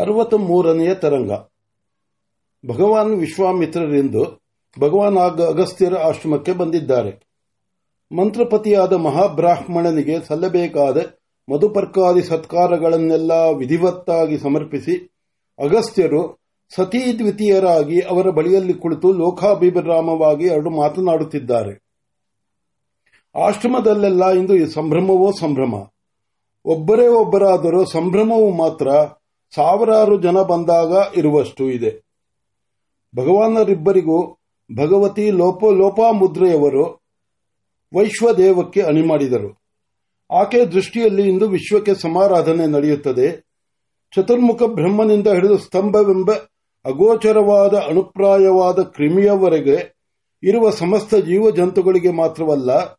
ಅರವತ್ತ ಮೂರನೆಯ ತರಂಗ. ಭಗವಾನ್ ವಿಶ್ವಾಮಿತ್ರರೆಂದು ಭಗವಾನ್ ಅಗಸ್ತ್ಯರ ಆಶ್ರಮಕ್ಕೆ ಬಂದಿದ್ದಾರೆ. ಮಂತ್ರಪತಿಯಾದ ಮಹಾಬ್ರಾಹ್ಮಣನಿಗೆ ಸಲ್ಲಬೇಕಾದ ಮಧುಪರ್ಕಾದಿ ಸತ್ಕಾರಗಳನ್ನೆಲ್ಲ ವಿಧಿವತ್ತಾಗಿ ಸಮರ್ಪಿಸಿ ಅಗಸ್ತ್ಯರು ಸತೀ ದ್ವಿತೀಯರಾಗಿ ಅವರ ಬಳಿಯಲ್ಲಿ ಕುಳಿತು ಲೋಕಾಭಿರಾಮವಾಗಿ ಎರಡು ಮಾತನಾಡುತ್ತಿದ್ದಾರೆ. ಆಶ್ರಮದಲ್ಲೆಲ್ಲ ಇಂದು ಸಂಭ್ರಮವೋ ಸಂಭ್ರಮ? ಒಬ್ಬರೇ ಒಬ್ಬರಾದರೂ ಸಂಭ್ರಮವು ಮಾತ್ರ ಸಾವಿರಾರು ಜನ ಬಂದಾಗ ಇರುವಷ್ಟು ಇದೆ. ಭಗವಾನರಿಬ್ಬರಿಗೂ ಭಗವತಿ ಲೋಪ, ಲೋಪಾಮುದ್ರೆಯವರು ವೈಶ್ವದೇವಕ್ಕೆ ಅಣಿ ಮಾಡಿದರು. ಆಕೆ ದೃಷ್ಟಿಯಲ್ಲಿ ಇಂದು ವಿಶ್ವಕ್ಕೆ ಸಮಾರಾಧನೆ ನಡೆಯುತ್ತದೆ. ಚತುರ್ಮುಖ ಬ್ರಹ್ಮನಿಂದ ಹಿಡಿದು ಸ್ತಂಭವೆಂಬ ಅಗೋಚರವಾದ ಅಣುಪ್ರಾಯವಾದ ಕ್ರಿಮಿಯವರೆಗೆ ಇರುವ ಸಮಸ್ತ ಜೀವ ಜಂತುಗಳಿಗೆ ಮಾತ್ರವಲ್ಲ,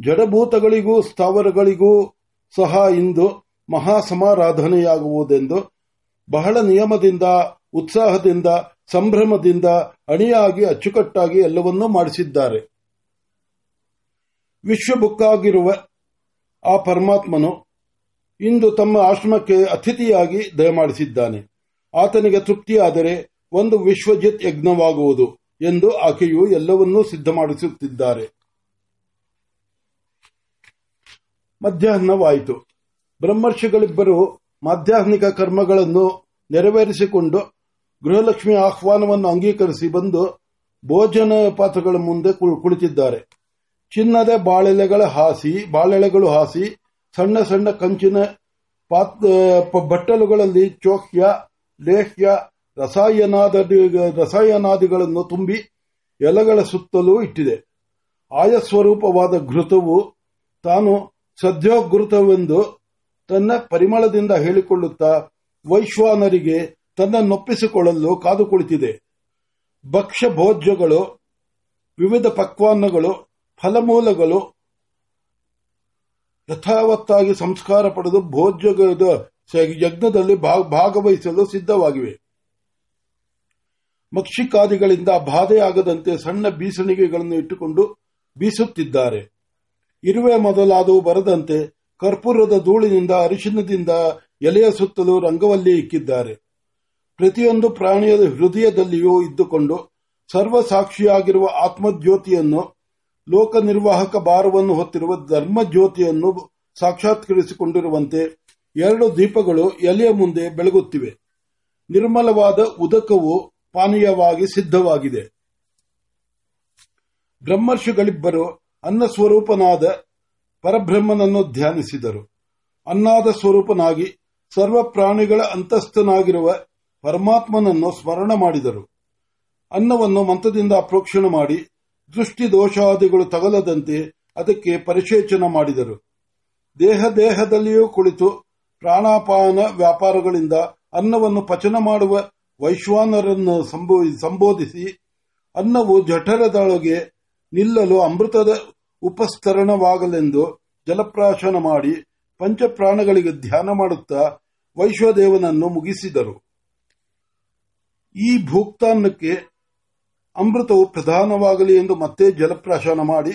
ಜಡಭೂತಗಳಿಗೂ, ಸ್ಥಾವರಗಳಿಗೂ ಸಹ ಇಂದು ಮಹಾ ಸಮಾರಾಧನೆಯಾಗುವುದೆಂದು ಬಹಳ ನಿಯಮದಿಂದ, ಉತ್ಸಾಹದಿಂದ, ಸಂಭ್ರಮದಿಂದ, ಅಣಿಯಾಗಿ, ಅಚ್ಚುಕಟ್ಟಾಗಿ ಎಲ್ಲವನ್ನೂ ಮಾಡಿಸಿದ್ದಾರೆ. ವಿಶ್ವಬುಕ್ಕಾಗಿರುವ ಆ ಪರಮಾತ್ಮನು ಇಂದು ತಮ್ಮ ಆಶ್ರಮಕ್ಕೆ ಅತಿಥಿಯಾಗಿ ದಯಮಾಡಿಸಿದ್ದಾನೆ. ಆತನಿಗೆ ತೃಪ್ತಿಯಾದರೆ ಒಂದು ವಿಶ್ವಜಿತ್ ಯಜ್ಞವಾಗುವುದು ಎಂದು ಆಕೆಯು ಎಲ್ಲವನ್ನೂ ಸಿದ್ಧ ಮಾಡಿಸುತ್ತಿದ್ದಾರೆ ಮಧ್ಯಾಹ್ನವಾಯಿತು. ಬ್ರಹ್ಮರ್ಷಿಗಳಿಬ್ಬರು ಮಾಧ್ಯಾಹ್ನಿಕ ಕರ್ಮಗಳನ್ನು ನೆರವೇರಿಸಿಕೊಂಡು ಗೃಹಲಕ್ಷ್ಮಿ ಆಹ್ವಾನವನ್ನು ಅಂಗೀಕರಿಸಿ ಬಂದು ಭೋಜನ ಪಾತ್ರಗಳ ಮುಂದೆ ಕುಳಿತಿದ್ದಾರೆ. ಚಿನ್ನದ ಬಾಳೆಲೆಗಳ ಹಾಸಿ ಬಾಳೆಳೆಗಳು ಹಾಸಿ, ಸಣ್ಣ ಸಣ್ಣ ಕಂಚಿನ ಬಟ್ಟಲುಗಳಲ್ಲಿ ಚೋಕ್ಯ ಲೇಹ್ಯ ರಸಾಯನಾದ ರಸಾಯನಾದಿಗಳನ್ನು ತುಂಬಿ ಎಲೆಗಳ ಸುತ್ತಲೂ ಇಟ್ಟಿದೆ. ಆಯಸ್ವರೂಪವಾದ ಘೃತವು ತಾನು ಸದ್ಯೋಘೃತವೆಂದು ತನ್ನ ಪರಿಮಳದಿಂದ ಹೇಳಿಕೊಳ್ಳುತ್ತಾ ವೈಶ್ವಾನರಿಗೆ ತನ್ನನ್ನೊಪ್ಪಿಸಿಕೊಳ್ಳಲು ಕಾದು ಕುಳಿತಿದೆ. ಭಕ್ಷ್ಯ ಭೋಜ್ಯಗಳು ವಿವಿಧ ಪಕ್ವಾನ್ನಗಳು, ಫಲಮೂಲಗಳು ಯಥಾವತ್ತಾಗಿ ಸಂಸ್ಕಾರ ಪಡೆದು ಭೋಜ್ಯದ ಯಜ್ಞದಲ್ಲಿ ಭಾಗವಹಿಸಲು ಸಿದ್ಧವಾಗಿವೆ. ಮಕ್ಷಿಕಾದಿಗಳಿಂದ ಬಾಧೆಯಾಗದಂತೆ ಸಣ್ಣ ಬೀಸಣಿಗೆಗಳನ್ನು ಇಟ್ಟುಕೊಂಡು ಬೀಸುತ್ತಿದ್ದಾರೆ. ಇರುವೆ ಮೊದಲಾದವು ಬರದಂತೆ ಕರ್ಪೂರದ ಧೂಳಿನಿಂದ, ಅರಿಶಿನದಿಂದ ಎಲೆಯ ಸುತ್ತಲೂ ರಂಗವಲ್ಲಿ ಇಕ್ಕಿದ್ದಾರೆ. ಪ್ರತಿಯೊಂದು ಪ್ರಾಣಿಯ ಹೃದಯದಲ್ಲಿಯೂ ಇದ್ದುಕೊಂಡು ಸರ್ವಸಾಕ್ಷಿಯಾಗಿರುವ ಆತ್ಮಜ್ಯೋತಿಯನ್ನು ಲೋಕ ನಿರ್ವಾಹಕ ಭಾರವನ್ನು ಹೊತ್ತಿರುವ ಧರ್ಮಜ್ಯೋತಿಯನ್ನು ಸಾಕ್ಷಾತ್ಕರಿಸಿಕೊಂಡಿರುವಂತೆ ಎರಡು ದೀಪಗಳು ಎಲೆಯ ಮುಂದೆ ಬೆಳಗುತ್ತಿವೆ. ನಿರ್ಮಲವಾದ ಉದಕವು ಪಾನೀಯವಾಗಿ ಸಿದ್ಧವಾಗಿದೆ. ಬ್ರಹ್ಮರ್ಷಿಗಳಿಬ್ಬರು ಅನ್ನ ಸ್ವರೂಪನಾದ ಪರಬ್ರಹ್ಮನನ್ನು ಧ್ಯಾನಿಸಿದರು. ಅನ್ನಾದ ಸ್ವರೂಪನಾಗಿ ಸರ್ವ ಪ್ರಾಣಿಗಳ ಅಂತಸ್ಥನಾಗಿರುವ ಪರಮಾತ್ಮನನ್ನು ಸ್ಮರಣ ಮಾಡಿದರು. ಅನ್ನವನ್ನು ಮಂತ್ರದಿಂದ ಅಪ್ರೋಕ್ಷಣ ಮಾಡಿ ದೃಷ್ಟಿ ದೋಷಾದಿಗಳು ತಗಲದಂತೆ ಅದಕ್ಕೆ ಪರಿಶೇಚನ ಮಾಡಿದರು. ದೇಹ ದೇಹದಲ್ಲಿಯೂ ಕುಳಿತು ಪ್ರಾಣಾಪಾನ ವ್ಯಾಪಾರಗಳಿಂದ ಅನ್ನವನ್ನು ಪಚನ ಮಾಡುವ ವೈಶ್ವಾನರನ್ನು ಸಂಬೋ- ಸಂಬೋಧಿಸಿ ಅನ್ನವು ಜಠರದೊಳಗೆ ನಿಲ್ಲಲು ಅಮೃತದ ಉಪಸ್ತರಣವಾಗಲೆಂದು ಜಲಪ್ರಾಶನ ಮಾಡಿ ಪಂಚಪ್ರಾಣಗಳಿಗೆ ಧ್ಯಾನ ಮಾಡುತ್ತಾ ವೈಶ್ವದೇವನನ್ನು ಮುಗಿಸಿದರು. ಈ ಭೂಕ್ತಾನ್ನಕ್ಕೆ ಅಮೃತವು ಪ್ರಧಾನವಾಗಲಿ ಎಂದು ಮತ್ತೆ ಜಲಪ್ರಾಶನ ಮಾಡಿ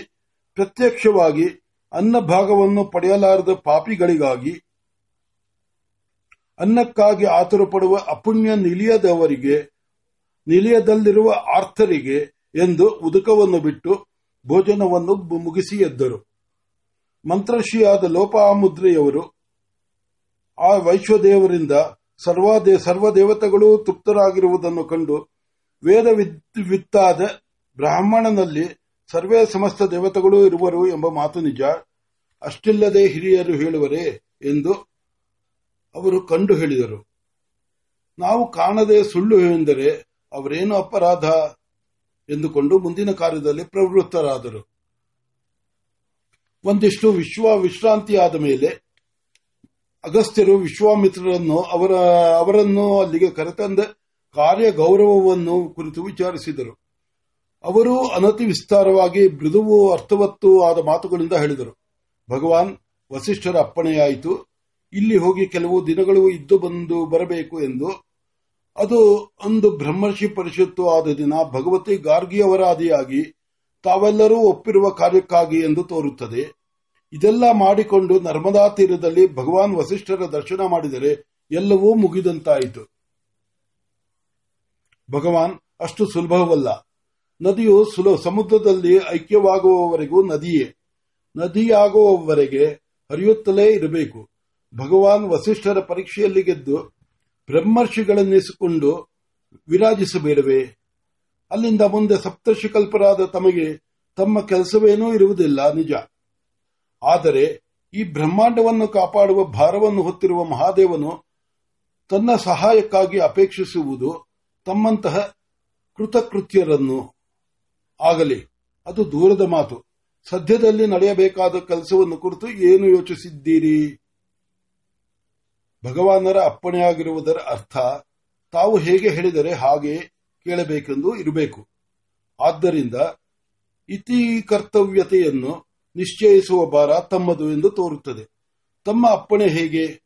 ಪ್ರತ್ಯಕ್ಷವಾಗಿ ಅನ್ನ ಭಾಗವನ್ನು ಪಡೆಯಲಾರದ ಪಾಪಿಗಳಿಗಾಗಿ ಅನ್ನಕ್ಕಾಗಿ ಆತುರಪಡುವ ಅಪುಣ್ಯ ನಿಲಿಯದವರಿಗೆ, ನಿಲಿಯದಲ್ಲಿರುವ ಆರ್ಥರಿಗೆ ಎಂದು ಉದುಕವನ್ನು ಬಿಟ್ಟು ಭೋಜನವನ್ನು ಮುಗಿಸಿ ಎದ್ದರು. ಮಂತ್ರಶ್ರೀಯಾದ ಲೋಪಾಮುದ್ರೆಯವರು ಆ ವೈಶ್ವದೇವರಿಂದ ಸರ್ವಾದೇ ಸರ್ವದೇವತೆಗಳು ತೃಪ್ತರಾಗಿರುವುದನ್ನು ಕಂಡು ವೇದ ವಿತ್- ವಿತ್ತಾದ ಬ್ರಾಹ್ಮಣನಲ್ಲಿ ಸರ್ವೇ ಸಮಸ್ತ ದೇವತೆಗಳು ಇರುವರು ಎಂಬ ಮಾತು ನಿಜ. ಅಷ್ಟಿಲ್ಲದೆ ಹಿರಿಯರು ಹೇಳುವರೇ ಎಂದು ಅವರು ಕಂಡು ಹೇಳಿದರು. ನಾವು ಕಾಣದೆ ಸುಳ್ಳು ಎಂದರೆ ಅವರೇನು ಅಪರಾಧ? ಎಂದುಕೊಂಡು ಮುಂದಿನ ಕಾರ್ಯದಲ್ಲಿ ಪ್ರವೃತ್ತರಾದರು. ಒಂದಿಷ್ಟು ವಿಶ್ವ ವಿಶ್ರಾಂತಿಯಾದ ಮೇಲೆ ಅಗಸ್ತ್ಯರು ವಿಶ್ವಾಮಿತ್ರರನ್ನು ಅವರ, ಅವರನ್ನು ಅಲ್ಲಿಗೆ ಕರೆತಂದ ಕಾರ್ಯ ಗೌರವವನ್ನು ಕುರಿತು ವಿಚಾರಿಸಿದರು. ಅವರು ಅನತಿ ವಿಸ್ತಾರವಾಗಿ ಮೃದುವು ಅರ್ಥವತ್ತು ಆದ ಮಾತುಗಳಿಂದ ಹೇಳಿದರು. ಭಗವಾನ್, ವಸಿಷ್ಠರ ಅಪ್ಪಣೆಯಾಯಿತು. ಇಲ್ಲಿ ಹೋಗಿ ಕೆಲವು ದಿನಗಳು ಇದ್ದು ಬಂದು ಬರಬೇಕು ಎಂದು ಅದು ಅಂದು ಬ್ರಹ್ಮರ್ಷಿ ಪರಿಷತ್ತು ಆದ ದಿನ ಭಗವತಿ ಗಾರ್ಗಿಯವರ ಆದಿಯಾಗಿ ತಾವೆಲ್ಲರೂ ಒಪ್ಪಿರುವ ಕಾರ್ಯಕ್ಕಾಗಿ ಎಂದು ತೋರುತ್ತದೆ. ಇದೆಲ್ಲ ಮಾಡಿಕೊಂಡು ನರ್ಮದಾ ತೀರದಲ್ಲಿ ಭಗವಾನ್ ವಸಿಷ್ಠರ ದರ್ಶನ ಮಾಡಿದರೆ ಎಲ್ಲವೂ ಮುಗಿದಂತಾಯಿತು. ಭಗವಾನ್, ಅಷ್ಟು ಸುಲಭವಲ್ಲ. ನದಿಯು ಸುಲ, ಸಮುದ್ರದಲ್ಲಿ ಐಕ್ಯವಾಗುವವರೆಗೂ ನದಿಯೇ. ನದಿಯಾಗುವವರೆಗೆ ಹರಿಯುತ್ತಲೇ ಇರಬೇಕು. ಭಗವಾನ್ ವಸಿಷ್ಠರ ಪರೀಕ್ಷೆಯಲ್ಲಿ ಗೆದ್ದು ಬ್ರಹ್ಮರ್ಷಿಗಳನ್ನಿಸಿಕೊಂಡು ವಿರಾಜಿಸಬೇಡವೇ? ಅಲ್ಲಿಂದ ಮುಂದೆ ಸಪ್ತರ್ಷಿಕಲ್ಪರಾದ ತಮಗೆ ತಮ್ಮ ಕೆಲಸವೇನೂ ಇರುವುದಿಲ್ಲ, ನಿಜ. ಆದರೆ ಈ ಬ್ರಹ್ಮಾಂಡವನ್ನು ಕಾಪಾಡುವ ಭಾರವನ್ನು ಹೊತ್ತಿರುವ ಮಹಾದೇವನು ತನ್ನ ಸಹಾಯಕ್ಕಾಗಿ ಅಪೇಕ್ಷಿಸುವುದು ತಮ್ಮಂತಹ ಕೃತಕೃತ್ಯರನ್ನು. ಆಗಲಿ, ಅದು ದೂರದ ಮಾತು. ಸದ್ಯದಲ್ಲಿ ನಡೆಯಬೇಕಾದ ಕೆಲಸವನ್ನು ಕುರಿತು ಏನು ಯೋಚಿಸಿದ್ದೀರಿ? ಭಗವಾನರ ಅಪ್ಪಣೆಯಾಗಿರುವುದರ ಅರ್ಥ ತಾವು ಹೇಗೆ ಹೇಳಿದರೆ ಹಾಗೆ ಕೇಳಬೇಕೆಂದು ಇರಬೇಕು. ಆದ್ದರಿಂದ ಇತಿ ಕರ್ತವ್ಯತೆಯನ್ನು ನಿಶ್ಚಯಿಸುವ ಭಾರ ತಮ್ಮದು ಎಂದು ತೋರುತ್ತದೆ. ತಮ್ಮ ಅಪ್ಪಣೆ ಹೇಗೆ?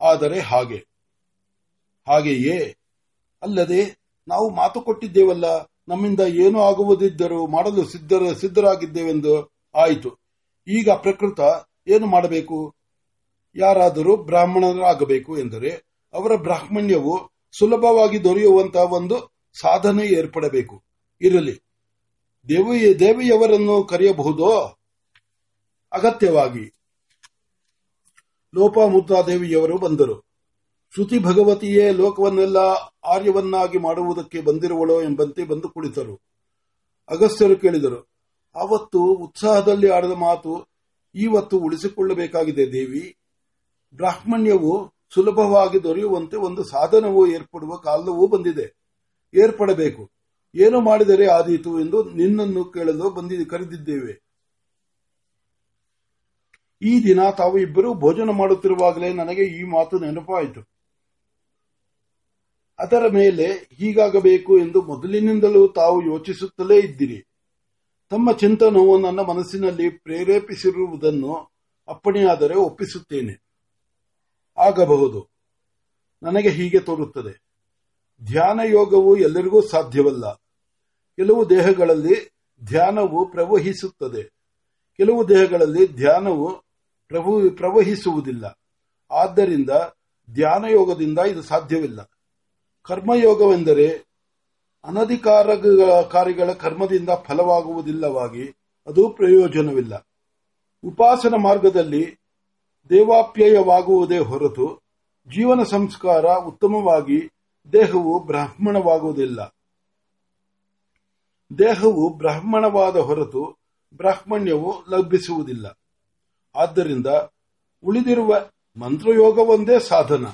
ಆದರೆ ಹಾಗೆ. ಹಾಗೆಯೇ ಅಲ್ಲದೆ ನಾವು ಮಾತು ಕೊಟ್ಟಿದ್ದೇವಲ್ಲ, ನಮ್ಮಿಂದ ಏನು ಆಗುವುದಿದ್ದರೂ ಮಾಡಲು ಸಿದ್ಧರ, ಸಿದ್ಧರಾಗಿದ್ದೇವೆಂದು ಆಯಿತು. ಈಗ ಪ್ರಕೃತ ಏನು ಮಾಡಬೇಕು? ಯಾರಾದರೂ ಬ್ರಾಹ್ಮಣರಾಗಬೇಕು ಎಂದರೆ ಅವರ ಬ್ರಾಹ್ಮಣ್ಯವು ಸುಲಭವಾಗಿ ದೊರೆಯುವಂತಹ ಒಂದು ಸಾಧನೆ ಏರ್ಪಡಬೇಕು. ಇರಲಿ. ದೇವಿ, ದೇವಿಯವರನ್ನು ಕರೆಯಬಹುದೋ? ಅಗತ್ಯವಾಗಿ. ಲೋಪಾಮುದ್ರಾದೇವಿಯವರು ಬಂದರು. ಶ್ರುತಿ ಭಗವತಿಯೇ ಲೋಕವನ್ನೆಲ್ಲ ಆರ್ಯವನ್ನಾಗಿ ಮಾಡುವುದಕ್ಕೆ ಬಂದಿರುವಳೋ ಎಂಬಂತೆ ಬಂದು ಕುಳಿತರು. ಅಗಸ್ತ್ಯರು ಕೇಳಿದರು ಅವತ್ತು ಉತ್ಸಾಹದಲ್ಲಿ ಆಡಿದ ಮಾತು ಇವತ್ತು ಉಳಿಸಿಕೊಳ್ಳಬೇಕಾಗಿದೆ ದೇವಿ. ಬ್ರಾಹ್ಮಣ್ಯವು ಸುಲಭವಾಗಿ ದೊರೆಯುವಂತೆ ಒಂದು ಸಾಧನವು ಏರ್ಪಡುವ ಕಾಲವೂ ಬಂದಿದೆ. ಏರ್ಪಡಬೇಕು. ಏನು ಮಾಡಿದರೆ ಆದೀತು ಎಂದು ನಿನ್ನನ್ನು ಕೇಳಲು ಬಂದಿ ಕರೆದಿದ್ದೇವೆ. ಈ ದಿನ ತಾವು ಇಬ್ಬರು ಭೋಜನ ಮಾಡುತ್ತಿರುವಾಗಲೇ ನನಗೆ ಈ ಮಾತು ನೆನಪಾಯಿತು. ಅದರ ಮೇಲೆ ಹೀಗಾಗಬೇಕು ಎಂದು ಮೊದಲಿನಿಂದಲೂ ತಾವು ಯೋಚಿಸುತ್ತಲೇ ಇದ್ದೀರಿ. ತಮ್ಮ ಚಿಂತನವು ನನ್ನ ಮನಸ್ಸಿನಲ್ಲಿ ಪ್ರೇರೇಪಿಸಿರುವುದನ್ನು ಅಪ್ಪಣೆಯಾದರೆ ಒಪ್ಪಿಸುತ್ತೇನೆ. ಆಗಬಹುದು. ನನಗೆ ಹೀಗೆ ತೋರುತ್ತದೆ. ಧ್ಯಾನ ಯೋಗವು ಎಲ್ಲರಿಗೂ ಸಾಧ್ಯವಲ್ಲ. ಕೆಲವು ದೇಹಗಳಲ್ಲಿ ಧ್ಯಾನವು ಪ್ರವಹಿಸುತ್ತದೆ. ಕೆಲವು ದೇಹಗಳಲ್ಲಿ ಧ್ಯಾನವು ಪ್ರವಹಿಸುವುದಿಲ್ಲ. ಆದ್ದರಿಂದ ಧ್ಯಾನ ಯೋಗದಿಂದ ಇದು ಸಾಧ್ಯವಿಲ್ಲ. ಕರ್ಮಯೋಗವೆಂದರೆ ಅನಧಿಕಾರಕಾರಿಗಳ ಕರ್ಮದಿಂದ ಫಲವಾಗುವುದಿಲ್ಲವಾಗಿ ಅದು ಪ್ರಯೋಜನವಿಲ್ಲ. ಉಪಾಸನ ಮಾರ್ಗದಲ್ಲಿ ದೇವಾಪ್ಯಯವಾಗುವುದೇ ಹೊರತು ಜೀವನ ಸಂಸ್ಕಾರ ಉತ್ತಮವಾಗಿ ದೇಹವು ಬ್ರಾಹ್ಮಣವಾಗುವುದಿಲ್ಲ. ದೇಹವು ಬ್ರಾಹ್ಮಣವಾದ ಹೊರತು ಬ್ರಾಹ್ಮಣ್ಯವು ಲಭಿಸುವುದಿಲ್ಲ ಆದ್ದರಿಂದ ಉಳಿದಿರುವ ಮಂತ್ರಯೋಗವೊಂದೇ ಸಾಧನ.